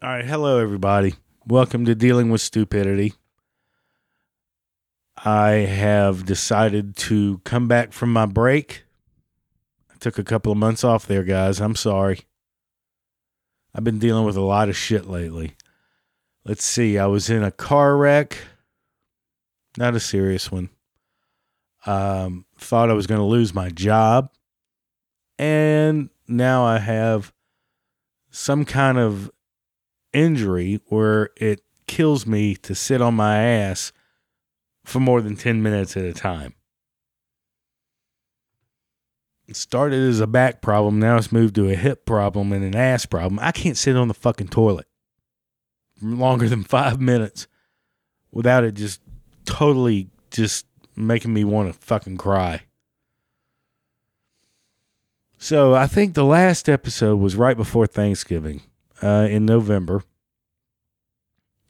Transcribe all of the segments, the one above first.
All right, hello everybody. Welcome to Dealing with Stupidity. I have decided to come back from my break. I took a couple of months off there, guys. I'm sorry. I've been dealing with a lot of shit lately. Let's see. I was in a car wreck. Not a serious one. Um, thought I was going to lose my job. And now I have some kind of injury where it kills me to sit on my ass for more than 10 minutes at a time. It started as a back problem. Now it's moved to a hip problem and an ass problem. I can't sit on the fucking toilet longer than five minutes without it just totally just making me want to fucking cry. So I think the last episode was right before Thanksgiving uh, in November.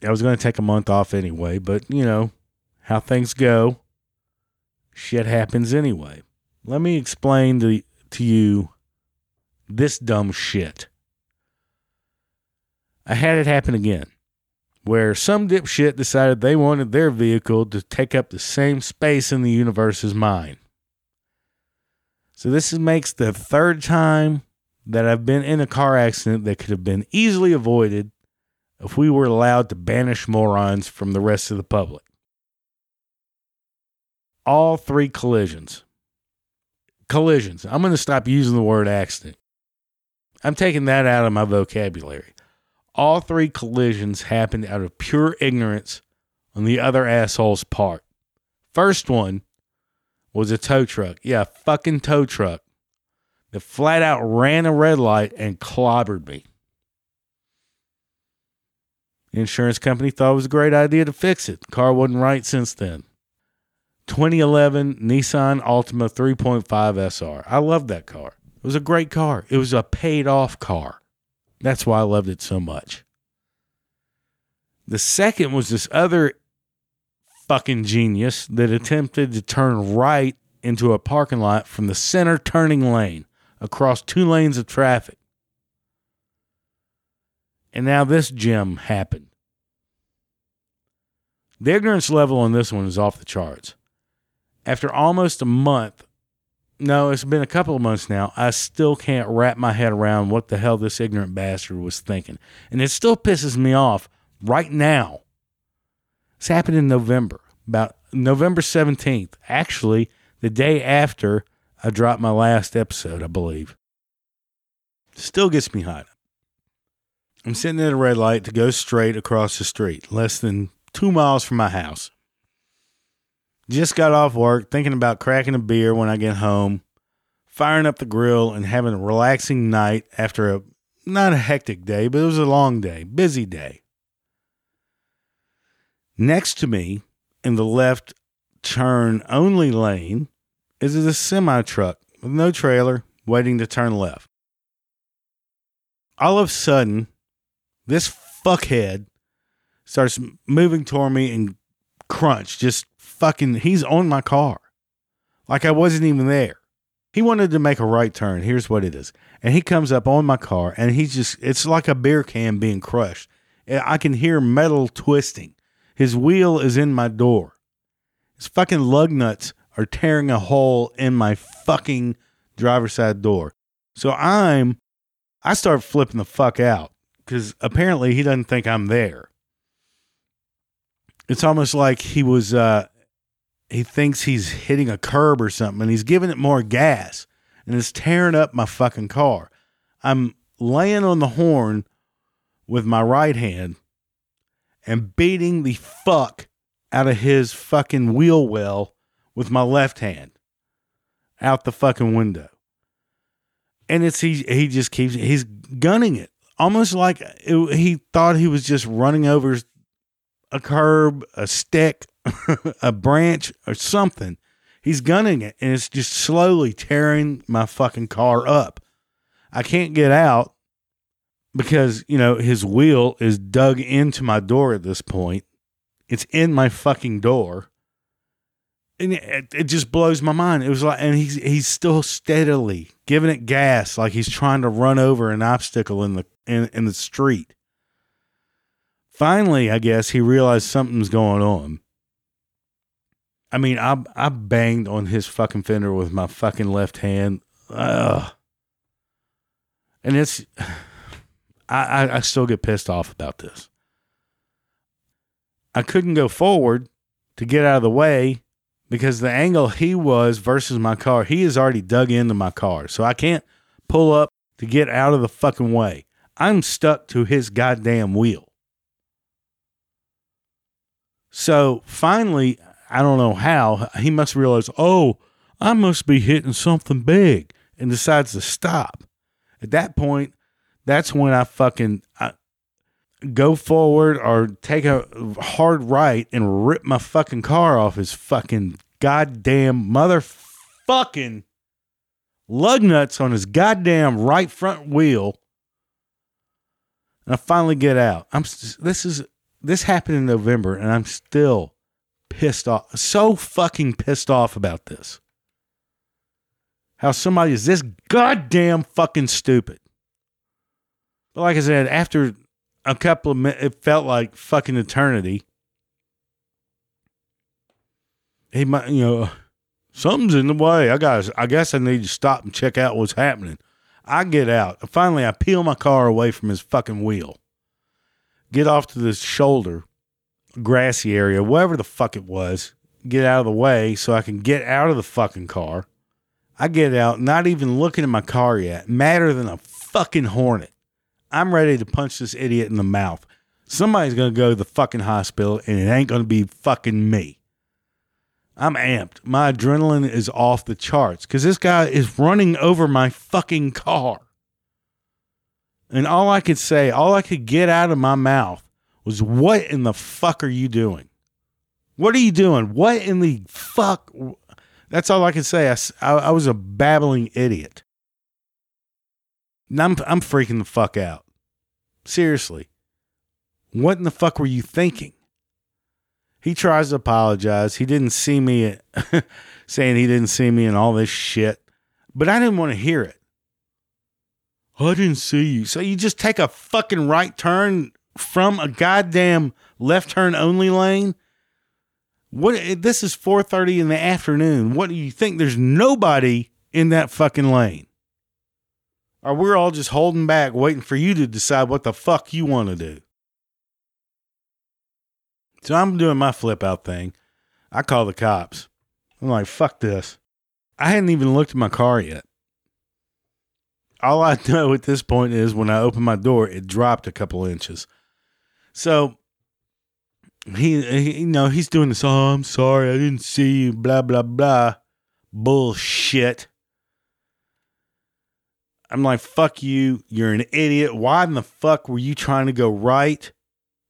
I was going to take a month off anyway, but you know how things go. Shit happens anyway. Let me explain to, to you this dumb shit. I had it happen again, where some dipshit decided they wanted their vehicle to take up the same space in the universe as mine. So this makes the third time that I've been in a car accident that could have been easily avoided if we were allowed to banish morons from the rest of the public. All three collisions. Collisions. I'm going to stop using the word accident. I'm taking that out of my vocabulary. All three collisions happened out of pure ignorance on the other asshole's part. First one was a tow truck. Yeah, fucking tow truck that flat out ran a red light and clobbered me. The insurance company thought it was a great idea to fix it. Car wasn't right since then. 2011 Nissan Altima 3.5 SR. I loved that car. It was a great car. It was a paid off car. That's why I loved it so much. The second was this other fucking genius that attempted to turn right into a parking lot from the center turning lane across two lanes of traffic. And now this gem happened. The ignorance level on this one is off the charts. After almost a month, no, it's been a couple of months now, I still can't wrap my head around what the hell this ignorant bastard was thinking. And it still pisses me off right now. This happened in November, about November 17th, actually, the day after I dropped my last episode, I believe. Still gets me hot. I'm sitting at a red light to go straight across the street, less than two miles from my house. Just got off work, thinking about cracking a beer when I get home, firing up the grill, and having a relaxing night after a not a hectic day, but it was a long day, busy day. Next to me in the left turn only lane is a semi truck with no trailer waiting to turn left. All of a sudden, this fuckhead starts moving toward me and crunch, just fucking, he's on my car. Like I wasn't even there. He wanted to make a right turn. Here's what it is. And he comes up on my car and he's just, it's like a beer can being crushed. I can hear metal twisting. His wheel is in my door. His fucking lug nuts are tearing a hole in my fucking driver's side door. So I'm, I start flipping the fuck out because apparently he doesn't think I'm there. It's almost like he was, uh, he thinks he's hitting a curb or something and he's giving it more gas and it's tearing up my fucking car. I'm laying on the horn with my right hand and beating the fuck out of his fucking wheel well with my left hand out the fucking window. And it's he he just keeps he's gunning it almost like it, he thought he was just running over a curb, a stick, a branch or something. He's gunning it and it's just slowly tearing my fucking car up. I can't get out because, you know, his wheel is dug into my door at this point. It's in my fucking door. And it, it just blows my mind. It was like, and he's he's still steadily giving it gas, like he's trying to run over an obstacle in the in, in the street. Finally, I guess he realized something's going on. I mean, I I banged on his fucking fender with my fucking left hand. Ugh. And it's I, I, I still get pissed off about this. I couldn't go forward to get out of the way because the angle he was versus my car, he has already dug into my car. So I can't pull up to get out of the fucking way. I'm stuck to his goddamn wheel. So finally, I don't know how, he must realize, oh, I must be hitting something big and decides to stop. At that point, that's when I fucking I go forward or take a hard right and rip my fucking car off his fucking goddamn motherfucking lug nuts on his goddamn right front wheel. And I finally get out. I'm this is this happened in November and I'm still pissed off. So fucking pissed off about this. How somebody is this goddamn fucking stupid. But like I said, after a couple of minutes, it felt like fucking eternity. He might, you know, something's in the way. I got. I guess I need to stop and check out what's happening. I get out. Finally, I peel my car away from his fucking wheel. Get off to this shoulder, grassy area, whatever the fuck it was. Get out of the way so I can get out of the fucking car. I get out, not even looking at my car yet, madder than a fucking hornet. I'm ready to punch this idiot in the mouth. Somebody's going to go to the fucking hospital and it ain't going to be fucking me. I'm amped. My adrenaline is off the charts because this guy is running over my fucking car. And all I could say, all I could get out of my mouth was, What in the fuck are you doing? What are you doing? What in the fuck? That's all I could say. I, I, I was a babbling idiot. I'm I'm freaking the fuck out. Seriously. What in the fuck were you thinking? He tries to apologize. He didn't see me saying he didn't see me and all this shit. But I didn't want to hear it. I didn't see you. So you just take a fucking right turn from a goddamn left turn only lane? What this is 4:30 in the afternoon. What do you think there's nobody in that fucking lane? Or we're all just holding back, waiting for you to decide what the fuck you want to do. So I'm doing my flip out thing. I call the cops. I'm like, fuck this. I hadn't even looked at my car yet. All I know at this point is when I open my door, it dropped a couple inches. So he, he you know, he's doing this, oh, I'm sorry, I didn't see you, blah, blah, blah. Bullshit. I'm like, fuck you. You're an idiot. Why in the fuck were you trying to go right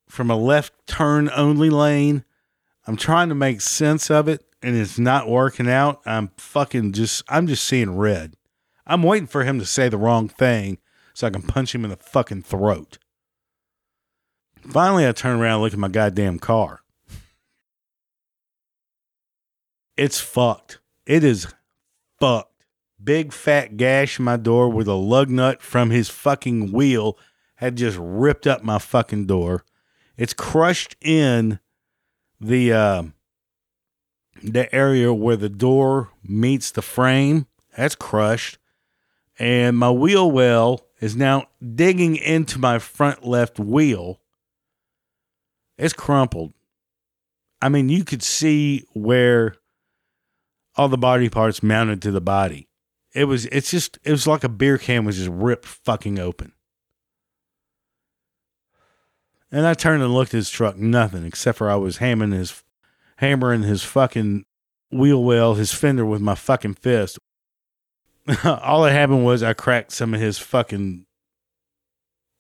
from a left turn only lane? I'm trying to make sense of it and it's not working out. I'm fucking just, I'm just seeing red. I'm waiting for him to say the wrong thing so I can punch him in the fucking throat. Finally, I turn around and look at my goddamn car. It's fucked. It is fucked big fat gash in my door where the lug nut from his fucking wheel had just ripped up my fucking door. It's crushed in the uh, the area where the door meets the frame. That's crushed. And my wheel well is now digging into my front left wheel. It's crumpled. I mean, you could see where all the body parts mounted to the body it was it's just it was like a beer can was just ripped fucking open. And I turned and looked at his truck, nothing except for I was hammering his hammering his fucking wheel well, his fender with my fucking fist. All that happened was I cracked some of his fucking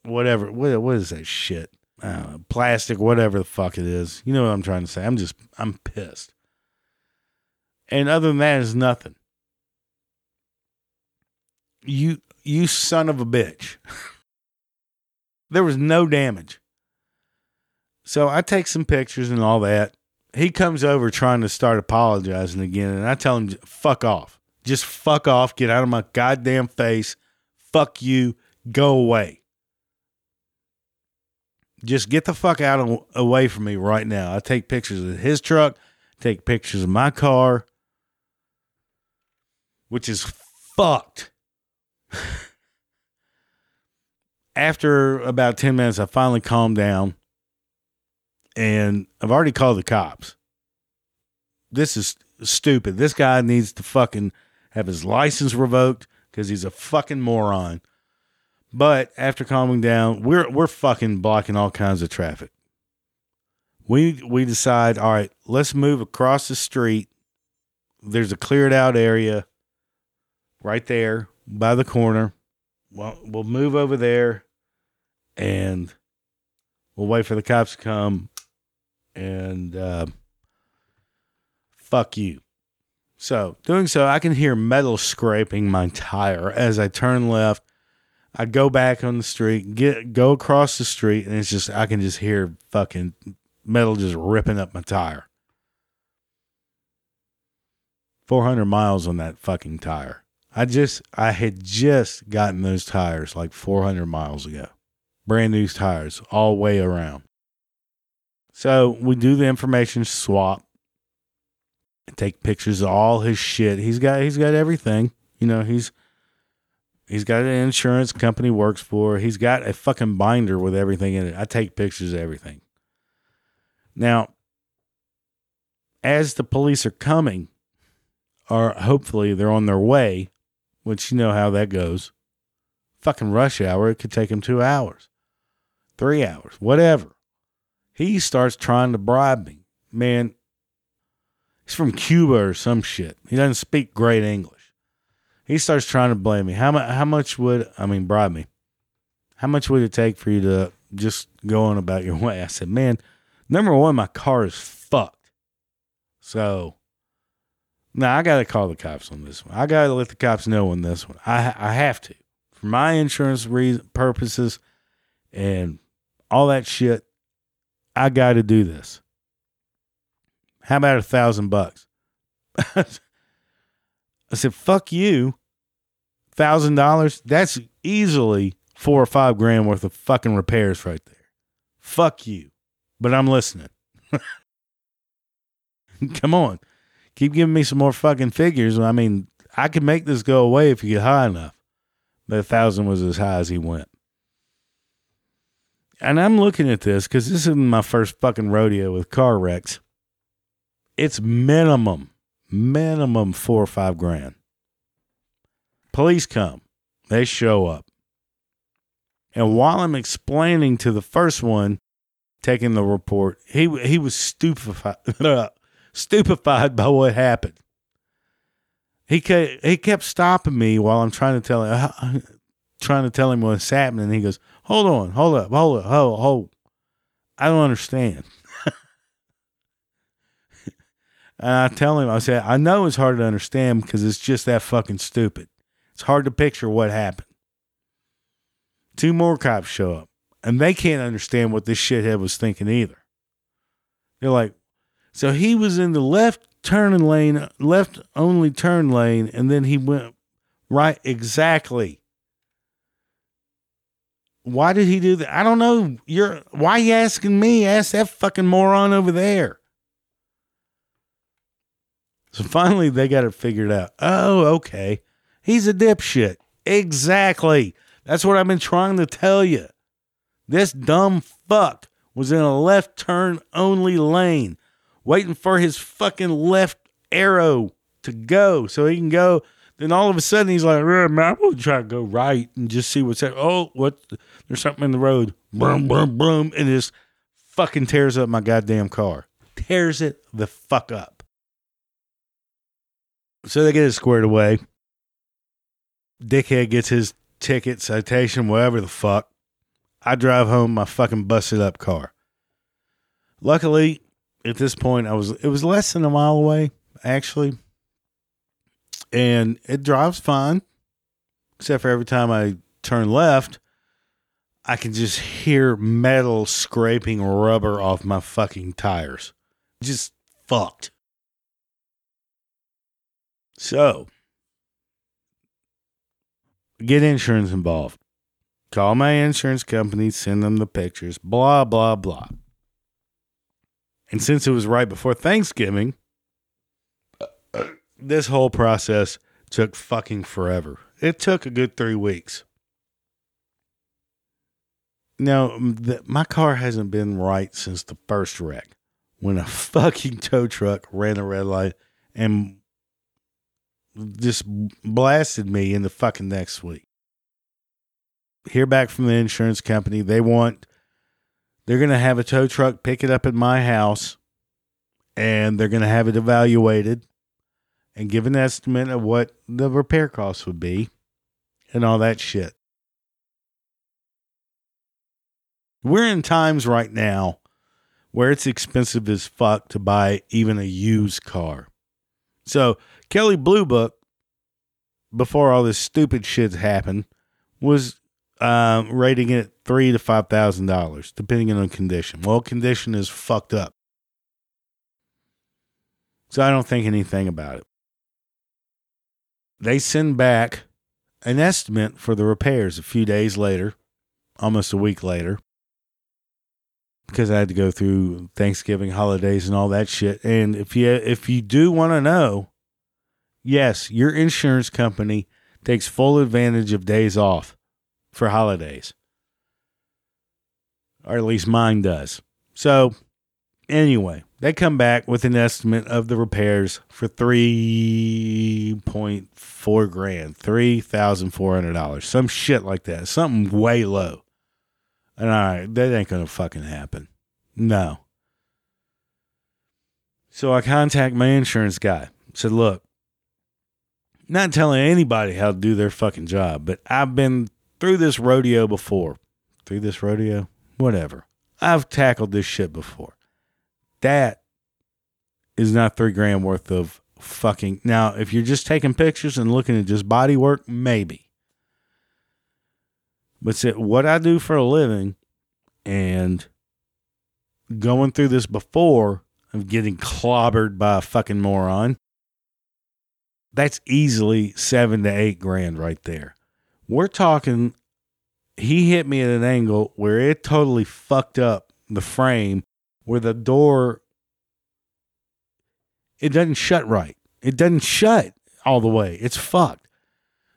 whatever. What what is that shit? Uh, plastic, whatever the fuck it is. You know what I'm trying to say. I'm just I'm pissed. And other than that is nothing you you son of a bitch. there was no damage. So I take some pictures and all that. He comes over trying to start apologizing again, and I tell him, fuck off. Just fuck off. Get out of my goddamn face. Fuck you. Go away. Just get the fuck out of, away from me right now. I take pictures of his truck, take pictures of my car, which is fucked. After about 10 minutes, I finally calmed down and I've already called the cops. This is stupid. This guy needs to fucking have his license revoked because he's a fucking moron. But after calming down, we're we're fucking blocking all kinds of traffic. We we decide, all right, let's move across the street. There's a cleared out area right there by the corner. Well, we'll move over there and we'll wait for the cops to come and uh, fuck you. So, doing so, I can hear metal scraping my tire as I turn left. I go back on the street, get go across the street, and it's just I can just hear fucking metal just ripping up my tire. 400 miles on that fucking tire. I just I had just gotten those tires like 400 miles ago. Brand new tires all way around. So, we do the information swap take pictures of all his shit. He's got he's got everything. You know, he's he's got an insurance company works for. He's got a fucking binder with everything in it. I take pictures of everything. Now, as the police are coming, or hopefully they're on their way, which you know how that goes. Fucking rush hour, it could take him two hours, three hours, whatever. He starts trying to bribe me. Man, He's from Cuba or some shit. He doesn't speak great English. He starts trying to blame me. How, mu- how much would, I mean, bribe me? How much would it take for you to just go on about your way? I said, man, number one, my car is fucked. So, now I got to call the cops on this one. I got to let the cops know on this one. I, I have to. For my insurance reason, purposes and all that shit, I got to do this. How about a thousand bucks? I said, fuck you. Thousand dollars? That's easily four or five grand worth of fucking repairs right there. Fuck you. But I'm listening. Come on. Keep giving me some more fucking figures. I mean, I could make this go away if you get high enough. But a thousand was as high as he went. And I'm looking at this because this isn't my first fucking rodeo with car wrecks it's minimum, minimum four or five grand. Police come, they show up. And while I'm explaining to the first one, taking the report, he he was stupefied stupefied by what happened. He kept, he kept stopping me while I'm trying to tell him trying to tell him what's happening. He goes, "Hold on, hold up, hold up, hold, hold. I don't understand." And I tell him, I said, I know it's hard to understand because it's just that fucking stupid. It's hard to picture what happened. Two more cops show up, and they can't understand what this shithead was thinking either. They're like, so he was in the left turning lane, left only turn lane, and then he went right exactly. Why did he do that? I don't know. You're why you asking me? Ask that fucking moron over there. So finally, they got it figured out. Oh, okay. He's a dipshit. Exactly. That's what I've been trying to tell you. This dumb fuck was in a left turn only lane, waiting for his fucking left arrow to go so he can go. Then all of a sudden he's like, man, I'm going to try to go right and just see what's there. Oh, what? There's something in the road. Boom, boom, boom. And just fucking tears up my goddamn car. Tears it the fuck up. So they get it squared away. Dickhead gets his ticket, citation, whatever the fuck. I drive home my fucking busted up car. Luckily, at this point, I was it was less than a mile away, actually. And it drives fine. Except for every time I turn left, I can just hear metal scraping rubber off my fucking tires. Just fucked. So, get insurance involved. call my insurance company, send them the pictures, blah, blah, blah. And since it was right before Thanksgiving, this whole process took fucking forever. It took a good three weeks. Now, the, my car hasn't been right since the first wreck when a fucking tow truck ran a red light and just blasted me in the fucking next week. Hear back from the insurance company. They want, they're going to have a tow truck pick it up at my house and they're going to have it evaluated and give an estimate of what the repair costs would be and all that shit. We're in times right now where it's expensive as fuck to buy even a used car. So Kelley Blue Book, before all this stupid shit happened, was um, rating it three to five thousand dollars, depending on condition. Well, condition is fucked up, so I don't think anything about it. They send back an estimate for the repairs a few days later, almost a week later because I had to go through Thanksgiving holidays and all that shit. And if you if you do want to know, yes, your insurance company takes full advantage of days off for holidays. Or at least mine does. So anyway, they come back with an estimate of the repairs for three point four grand, three thousand four hundred dollars, some shit like that, something way low. And all right, that ain't gonna fucking happen. No. So I contact my insurance guy. Said, look, not telling anybody how to do their fucking job, but I've been through this rodeo before. Through this rodeo? Whatever. I've tackled this shit before. That is not three grand worth of fucking. Now, if you're just taking pictures and looking at just body work, maybe. But see, what I do for a living and going through this before of getting clobbered by a fucking moron, that's easily seven to eight grand right there. We're talking, he hit me at an angle where it totally fucked up the frame where the door, it doesn't shut right. It doesn't shut all the way. It's fucked.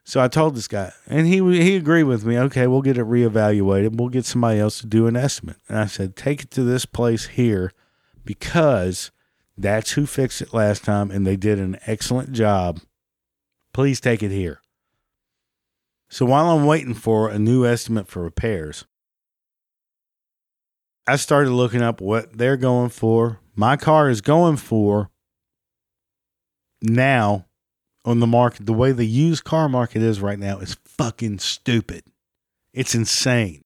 So I told this guy, and he he agreed with me. Okay, we'll get it reevaluated. We'll get somebody else to do an estimate. And I said, take it to this place here, because that's who fixed it last time, and they did an excellent job. Please take it here. So while I'm waiting for a new estimate for repairs, I started looking up what they're going for. My car is going for now on the market, the way the used car market is right now, is fucking stupid. It's insane.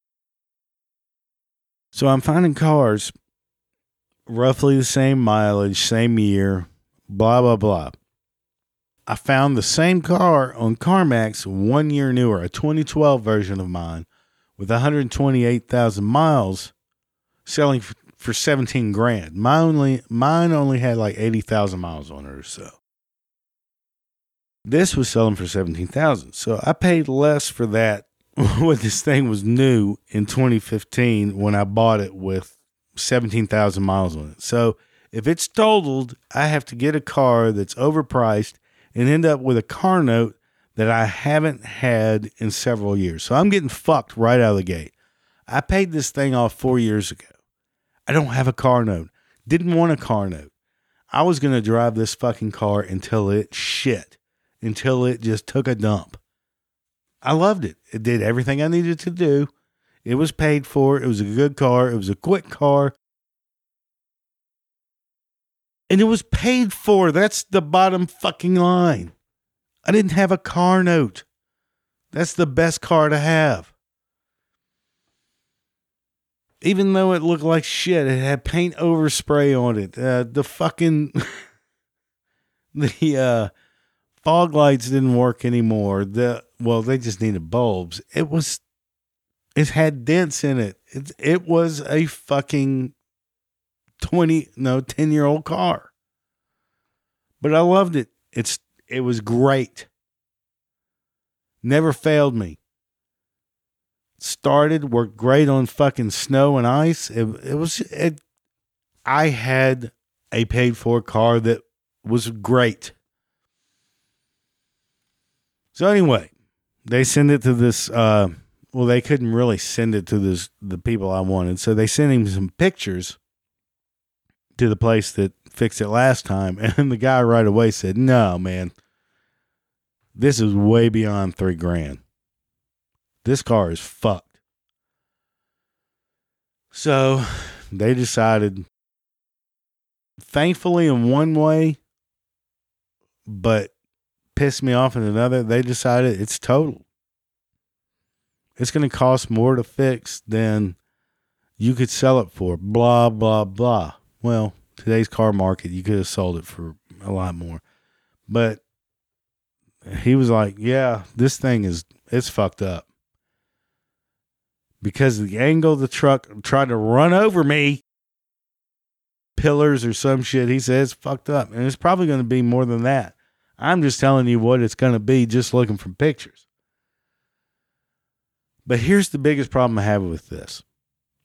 So I'm finding cars roughly the same mileage, same year, blah, blah, blah. I found the same car on CarMax one year newer, a 2012 version of mine with 128,000 miles selling for 17 grand. My only, mine only had like 80,000 miles on it or so. This was selling for 17,000. So I paid less for that when this thing was new in 2015 when I bought it with 17,000 miles on it. So if it's totaled, I have to get a car that's overpriced and end up with a car note that I haven't had in several years. So I'm getting fucked right out of the gate. I paid this thing off 4 years ago. I don't have a car note. Didn't want a car note. I was going to drive this fucking car until it shit until it just took a dump. I loved it. It did everything I needed to do. It was paid for. It was a good car. It was a quick car. And it was paid for. That's the bottom fucking line. I didn't have a car note. That's the best car to have. Even though it looked like shit, it had paint overspray on it. Uh, the fucking the uh fog lights didn't work anymore. The well, they just needed bulbs. It was it had dents in it. It it was a fucking 20 no 10 year old car. But I loved it. It's it was great. Never failed me. started, worked great on fucking snow and ice. It, it was, it, I had a paid for car that was great. So anyway, they send it to this, uh, well, they couldn't really send it to this, the people I wanted. So they sent him some pictures to the place that fixed it last time. And the guy right away said, no, man, this is way beyond three grand. This car is fucked. So they decided, thankfully, in one way, but pissed me off in another, they decided it's total. It's going to cost more to fix than you could sell it for. Blah, blah, blah. Well, today's car market, you could have sold it for a lot more. But he was like, "Yeah, this thing is it's fucked up." Because the angle the truck tried to run over me, pillars or some shit, he says fucked up. And it's probably going to be more than that. I'm just telling you what it's going to be just looking from pictures. But here's the biggest problem I have with this.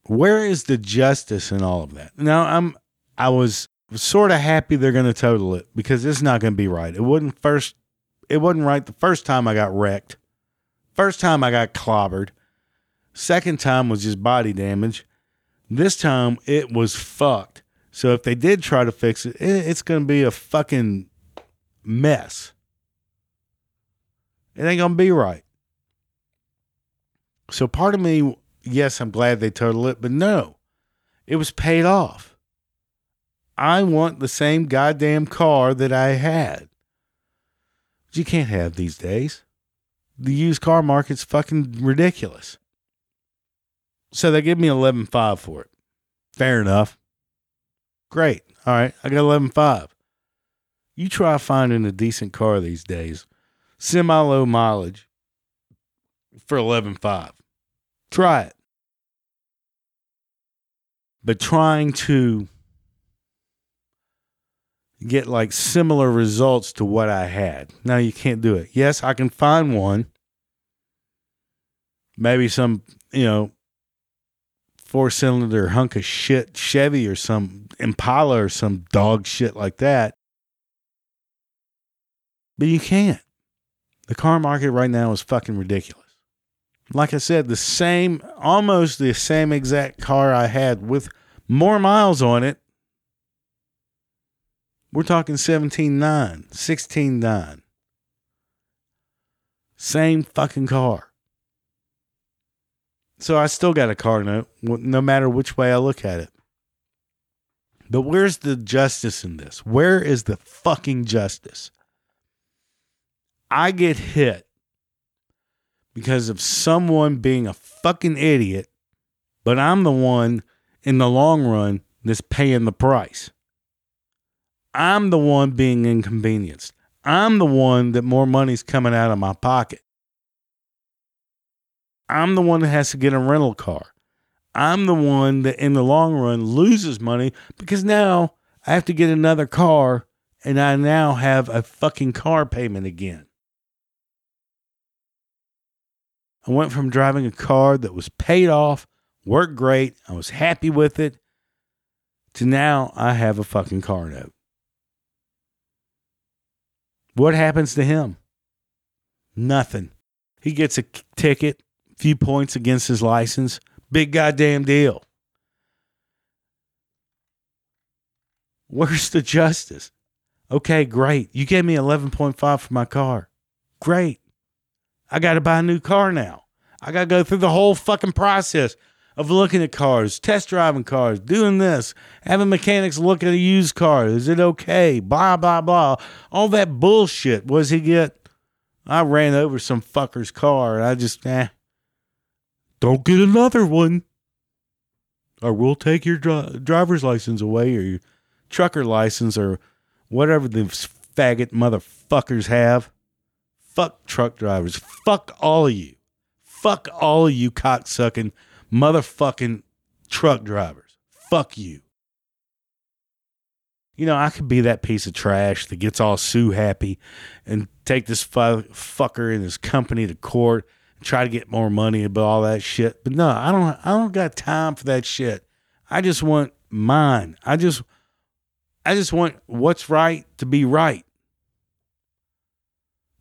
Where is the justice in all of that? Now, I'm I was sort of happy they're going to total it because it's not going to be right. It wouldn't first it wasn't right the first time I got wrecked. First time I got clobbered. Second time was just body damage. This time it was fucked. So if they did try to fix it, it's going to be a fucking mess. It ain't going to be right. So part of me, yes, I'm glad they totaled it, but no, it was paid off. I want the same goddamn car that I had But you can't have these days. The used car market's fucking ridiculous. So they give me 11.5 for it. Fair enough. Great. All right, I got 11.5. You try finding a decent car these days, semi low mileage for 11.5. Try it. But trying to get like similar results to what I had. Now you can't do it. Yes, I can find one. Maybe some, you know, four cylinder hunk of shit Chevy or some Impala or some dog shit like that. But you can't. The car market right now is fucking ridiculous. Like I said, the same, almost the same exact car I had with more miles on it we're talking 17.9, 16.9. Same fucking car. So I still got a car note, no matter which way I look at it. But where's the justice in this? Where is the fucking justice? I get hit because of someone being a fucking idiot, but I'm the one in the long run that's paying the price. I'm the one being inconvenienced. I'm the one that more money's coming out of my pocket. I'm the one that has to get a rental car. I'm the one that in the long run loses money because now I have to get another car and I now have a fucking car payment again. I went from driving a car that was paid off, worked great, I was happy with it, to now I have a fucking car note. What happens to him? Nothing. He gets a ticket, few points against his license. Big goddamn deal. Where's the justice? Okay, great. You gave me 11.5 for my car. Great. I got to buy a new car now. I got to go through the whole fucking process of looking at cars, test driving cars, doing this, having mechanics look at a used car. Is it okay? Blah, blah, blah. All that bullshit. Was he get? I ran over some fucker's car and I just, eh. Don't get another one. Or we'll take your dri- driver's license away or your trucker license or whatever the faggot motherfuckers have. Fuck truck drivers. Fuck all of you. Fuck all of you cocksucking motherfucking truck drivers. Fuck you. You know, I could be that piece of trash that gets all sue happy and take this fu- fucker and his company to court and try to get more money about all that shit. But no, I don't I don't got time for that shit. I just want mine. I just I just want what's right to be right.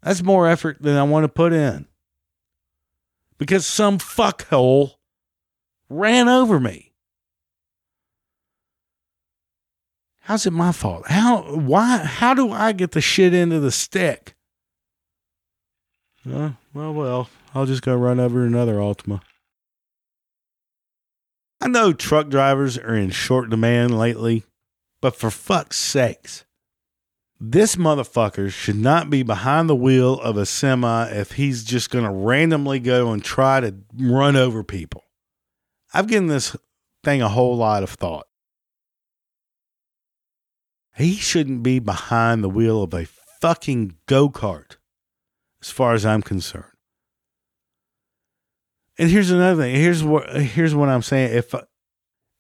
That's more effort than I want to put in. Because some fuckhole ran over me. How's it my fault? How why how do I get the shit into the stick? Uh, well, well, I'll just go run over another Altima. I know truck drivers are in short demand lately, but for fuck's sakes, this motherfucker should not be behind the wheel of a semi if he's just going to randomly go and try to run over people. I've given this thing a whole lot of thought. He shouldn't be behind the wheel of a fucking go kart, as far as I'm concerned. And here's another thing. Here's what here's what I'm saying. If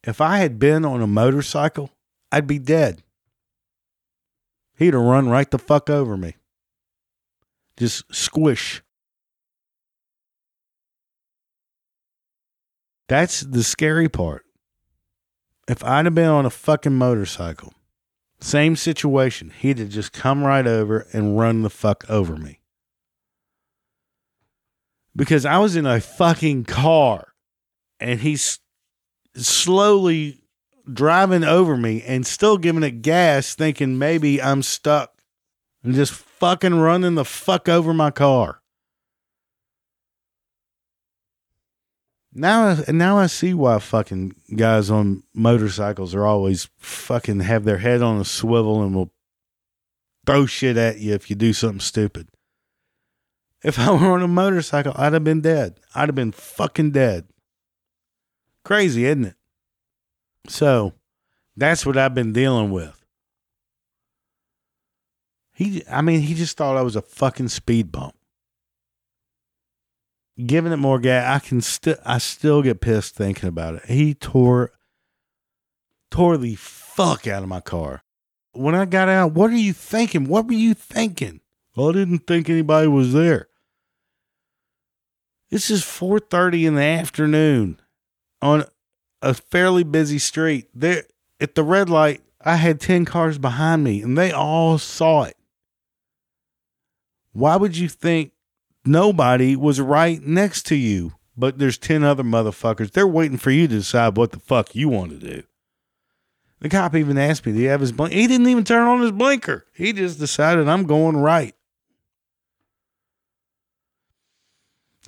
if I had been on a motorcycle, I'd be dead. He'd have run right the fuck over me. Just squish. That's the scary part. If I'd have been on a fucking motorcycle, same situation, he'd have just come right over and run the fuck over me because I was in a fucking car and he's slowly driving over me and still giving it gas, thinking maybe I'm stuck and just fucking running the fuck over my car. Now, now I see why fucking guys on motorcycles are always fucking have their head on a swivel and will throw shit at you if you do something stupid. If I were on a motorcycle, I'd have been dead. I'd have been fucking dead. Crazy, isn't it? So that's what I've been dealing with. He, I mean, he just thought I was a fucking speed bump. Giving it more gas, I can still, I still get pissed thinking about it. He tore, tore the fuck out of my car. When I got out, what are you thinking? What were you thinking? Well, I didn't think anybody was there. This is 4:30 in the afternoon on a fairly busy street. There at the red light, I had 10 cars behind me and they all saw it. Why would you think nobody was right next to you, but there's 10 other motherfuckers? They're waiting for you to decide what the fuck you want to do. The cop even asked me, "Do you have his blink?" He didn't even turn on his blinker. He just decided I'm going right.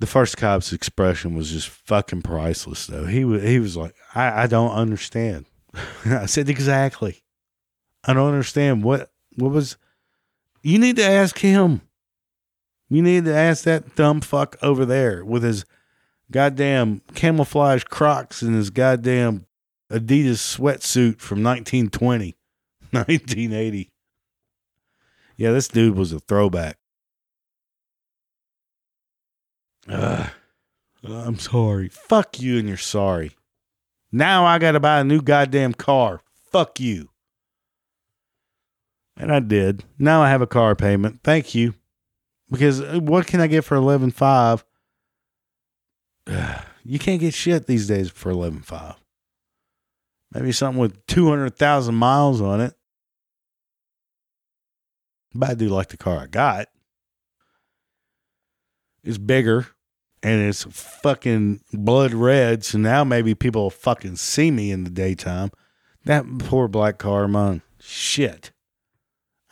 the first cop's expression was just fucking priceless though. He was he was like, I, I don't understand. I said exactly. I don't understand what what was you need to ask him. You need to ask that dumb fuck over there with his goddamn camouflage crocs and his goddamn Adidas sweatsuit from 1920, 1980. Yeah, this dude was a throwback. Uh, I'm sorry. Fuck you and you're sorry. Now I got to buy a new goddamn car. Fuck you. And I did. Now I have a car payment. Thank you. Because uh, what can I get for eleven five? You can't get shit these days for eleven five. Maybe something with two hundred thousand miles on it. But I do like the car I got. It's bigger and it's fucking blood red. So now maybe people will fucking see me in the daytime. That poor black car man, shit.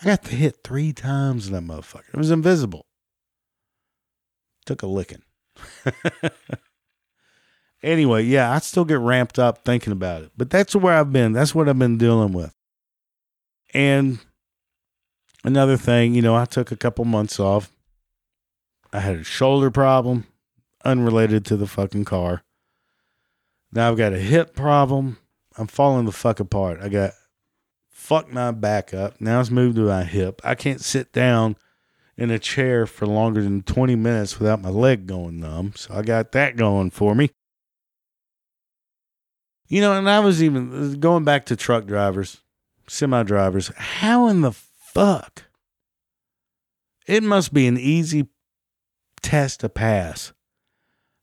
I got to hit three times in that motherfucker. It was invisible. Took a licking. anyway, yeah, I still get ramped up thinking about it. But that's where I've been. That's what I've been dealing with. And another thing, you know, I took a couple months off. I had a shoulder problem unrelated to the fucking car. Now I've got a hip problem. I'm falling the fuck apart. I got fuck my back up. Now it's moved to my hip. I can't sit down in a chair for longer than 20 minutes without my leg going numb. So I got that going for me. You know, and I was even uh, going back to truck drivers, semi drivers. How in the fuck? It must be an easy test to pass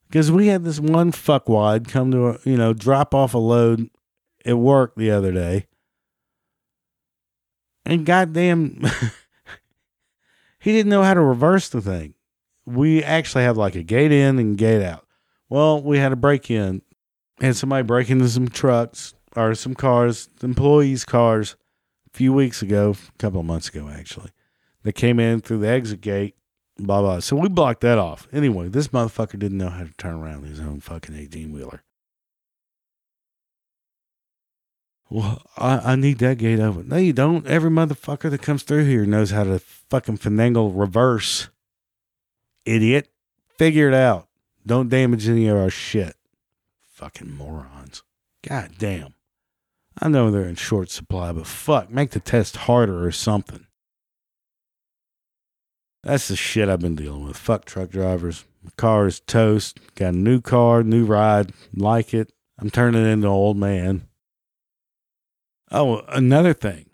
Because we had this one fuckwad come to, you know, drop off a load at work the other day. And goddamn, he didn't know how to reverse the thing. We actually have like a gate in and gate out. Well, we had a break in, had somebody break into some trucks or some cars, employees' cars, a few weeks ago, a couple of months ago, actually. They came in through the exit gate, blah, blah. So we blocked that off. Anyway, this motherfucker didn't know how to turn around his own fucking 18 wheeler. Well, I, I need that gate open. No, you don't. Every motherfucker that comes through here knows how to fucking finagle reverse. Idiot. Figure it out. Don't damage any of our shit. Fucking morons. God damn. I know they're in short supply, but fuck, make the test harder or something. That's the shit I've been dealing with. Fuck truck drivers. My car is toast. Got a new car, new ride. Like it. I'm turning into an old man. Oh, another thing.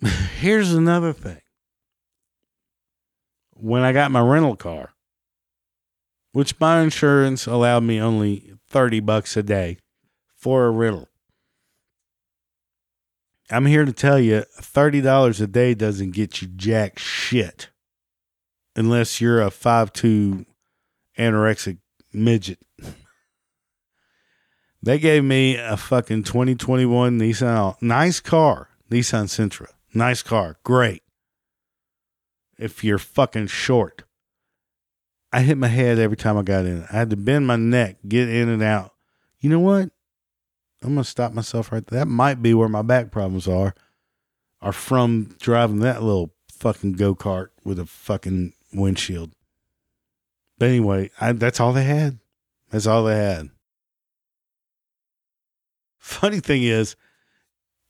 Here's another thing. When I got my rental car, which my insurance allowed me only 30 bucks a day for a rental. I'm here to tell you $30 a day doesn't get you jack shit unless you're a five-two anorexic midget. They gave me a fucking 2021 Nissan, nice car, Nissan Sentra, nice car, great. If you're fucking short, I hit my head every time I got in. I had to bend my neck, get in and out. You know what? I'm gonna stop myself right there. That might be where my back problems are, are from driving that little fucking go kart with a fucking windshield. But anyway, I, that's all they had. That's all they had. Funny thing is,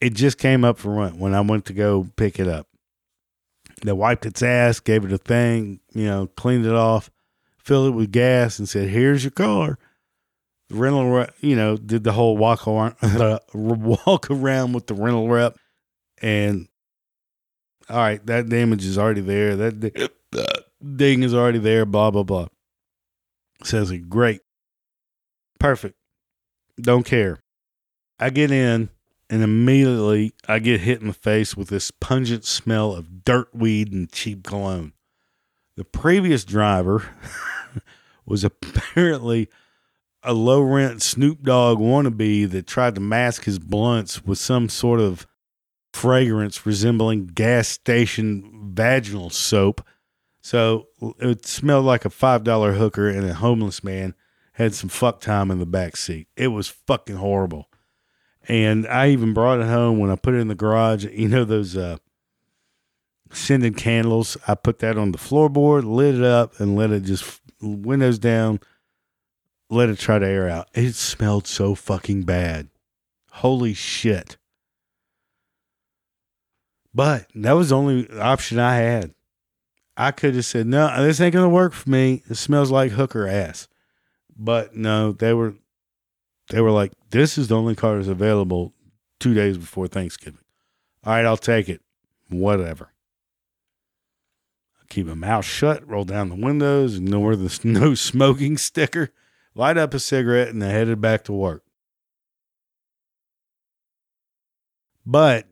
it just came up for rent when I went to go pick it up. They wiped its ass, gave it a thing, you know, cleaned it off, filled it with gas, and said, "Here's your car." The rental, rep, you know, did the whole walk around, walk around with the rental rep, and all right, that damage is already there. That ding is already there. Blah blah blah. Says it great, perfect. Don't care. I get in and immediately I get hit in the face with this pungent smell of dirt weed and cheap cologne. The previous driver was apparently a low rent Snoop Dogg wannabe that tried to mask his blunts with some sort of fragrance resembling gas station vaginal soap. So it smelled like a $5 hooker and a homeless man had some fuck time in the back seat. It was fucking horrible. And I even brought it home when I put it in the garage. You know those uh, scented candles? I put that on the floorboard, lit it up, and let it just windows down. Let it try to air out. It smelled so fucking bad. Holy shit. But that was the only option I had. I could have said, no, this ain't going to work for me. It smells like hooker ass. But no, they were they were like, this is the only car that's available two days before Thanksgiving. All right, I'll take it. Whatever. I keep my mouth shut, roll down the windows, ignore the no smoking sticker, light up a cigarette, and I headed back to work. But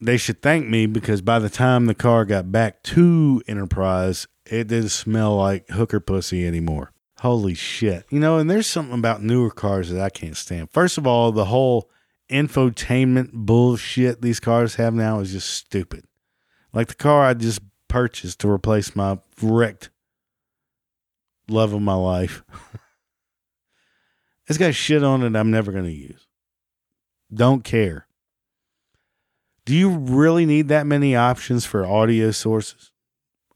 they should thank me because by the time the car got back to Enterprise, it didn't smell like hooker pussy anymore. Holy shit. You know, and there's something about newer cars that I can't stand. First of all, the whole infotainment bullshit these cars have now is just stupid. Like the car I just purchased to replace my wrecked love of my life. it's got shit on it I'm never going to use. Don't care. Do you really need that many options for audio sources?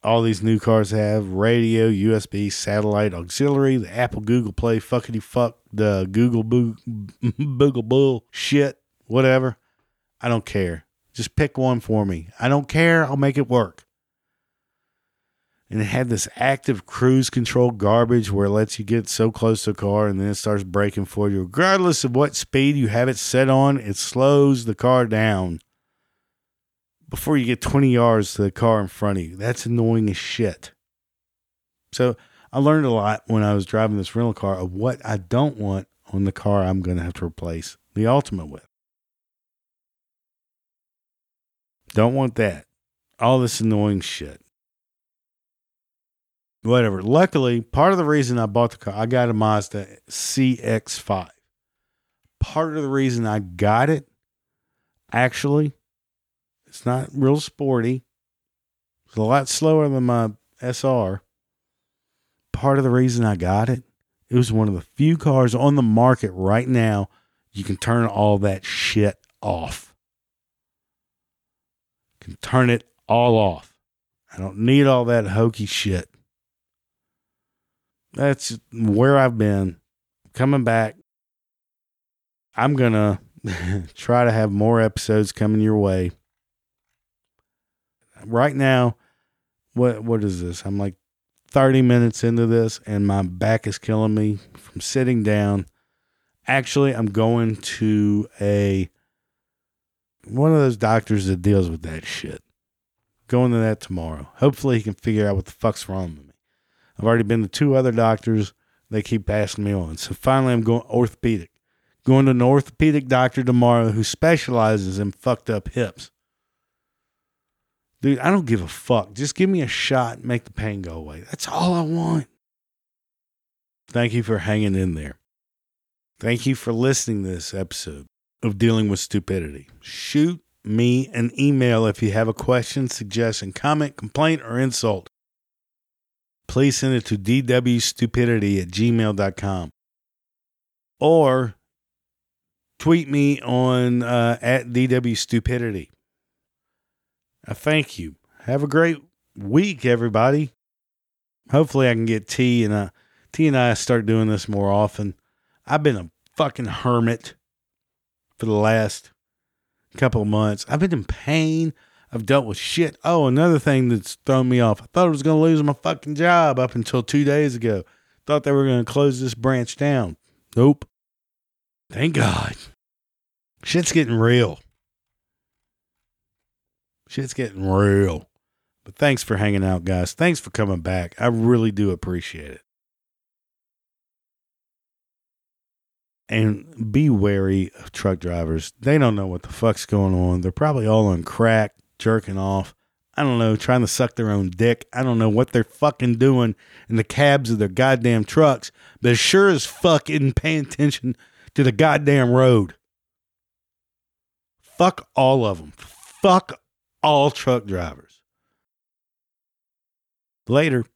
All these new cars have radio, USB, satellite, auxiliary, the Apple Google Play, fuckity fuck, the Google boo, boogle bull shit, whatever. I don't care. Just pick one for me. I don't care. I'll make it work. And it had this active cruise control garbage where it lets you get so close to a car and then it starts braking for you. Regardless of what speed you have it set on, it slows the car down before you get 20 yards to the car in front of you. That's annoying as shit. So I learned a lot when I was driving this rental car of what I don't want on the car I'm going to have to replace the Altima with. Don't want that. All this annoying shit. Whatever. Luckily, part of the reason I bought the car, I got a Mazda CX5. Part of the reason I got it, actually, it's not real sporty. It's a lot slower than my SR. Part of the reason I got it, it was one of the few cars on the market right now you can turn all that shit off. can turn it all off. I don't need all that hokey shit. That's where I've been. Coming back. I'm going to try to have more episodes coming your way. Right now, what what is this? I'm like 30 minutes into this and my back is killing me from sitting down. Actually, I'm going to a one of those doctors that deals with that shit. Going to that tomorrow. Hopefully, he can figure out what the fuck's wrong with me. I've already been to two other doctors. They keep passing me on. So finally, I'm going orthopedic. Going to an orthopedic doctor tomorrow who specializes in fucked up hips. Dude, I don't give a fuck. Just give me a shot and make the pain go away. That's all I want. Thank you for hanging in there. Thank you for listening to this episode of Dealing with Stupidity. Shoot me an email if you have a question, suggestion, comment, complaint, or insult. Please send it to dwstupidity at gmail.com or tweet me on uh, at dwstupidity. I thank you. Have a great week, everybody. Hopefully, I can get T and uh, T and I start doing this more often. I've been a fucking hermit for the last couple of months. I've been in pain. I've dealt with shit. Oh, another thing that's thrown me off. I thought I was going to lose my fucking job up until two days ago. Thought they were going to close this branch down. Nope. Thank God. Shit's getting real. Shit's getting real. But thanks for hanging out, guys. Thanks for coming back. I really do appreciate it. And be wary of truck drivers. They don't know what the fuck's going on. They're probably all on crack, jerking off. I don't know, trying to suck their own dick. I don't know what they're fucking doing in the cabs of their goddamn trucks, but sure as fuck isn't paying attention to the goddamn road. Fuck all of them. Fuck all truck drivers. Later.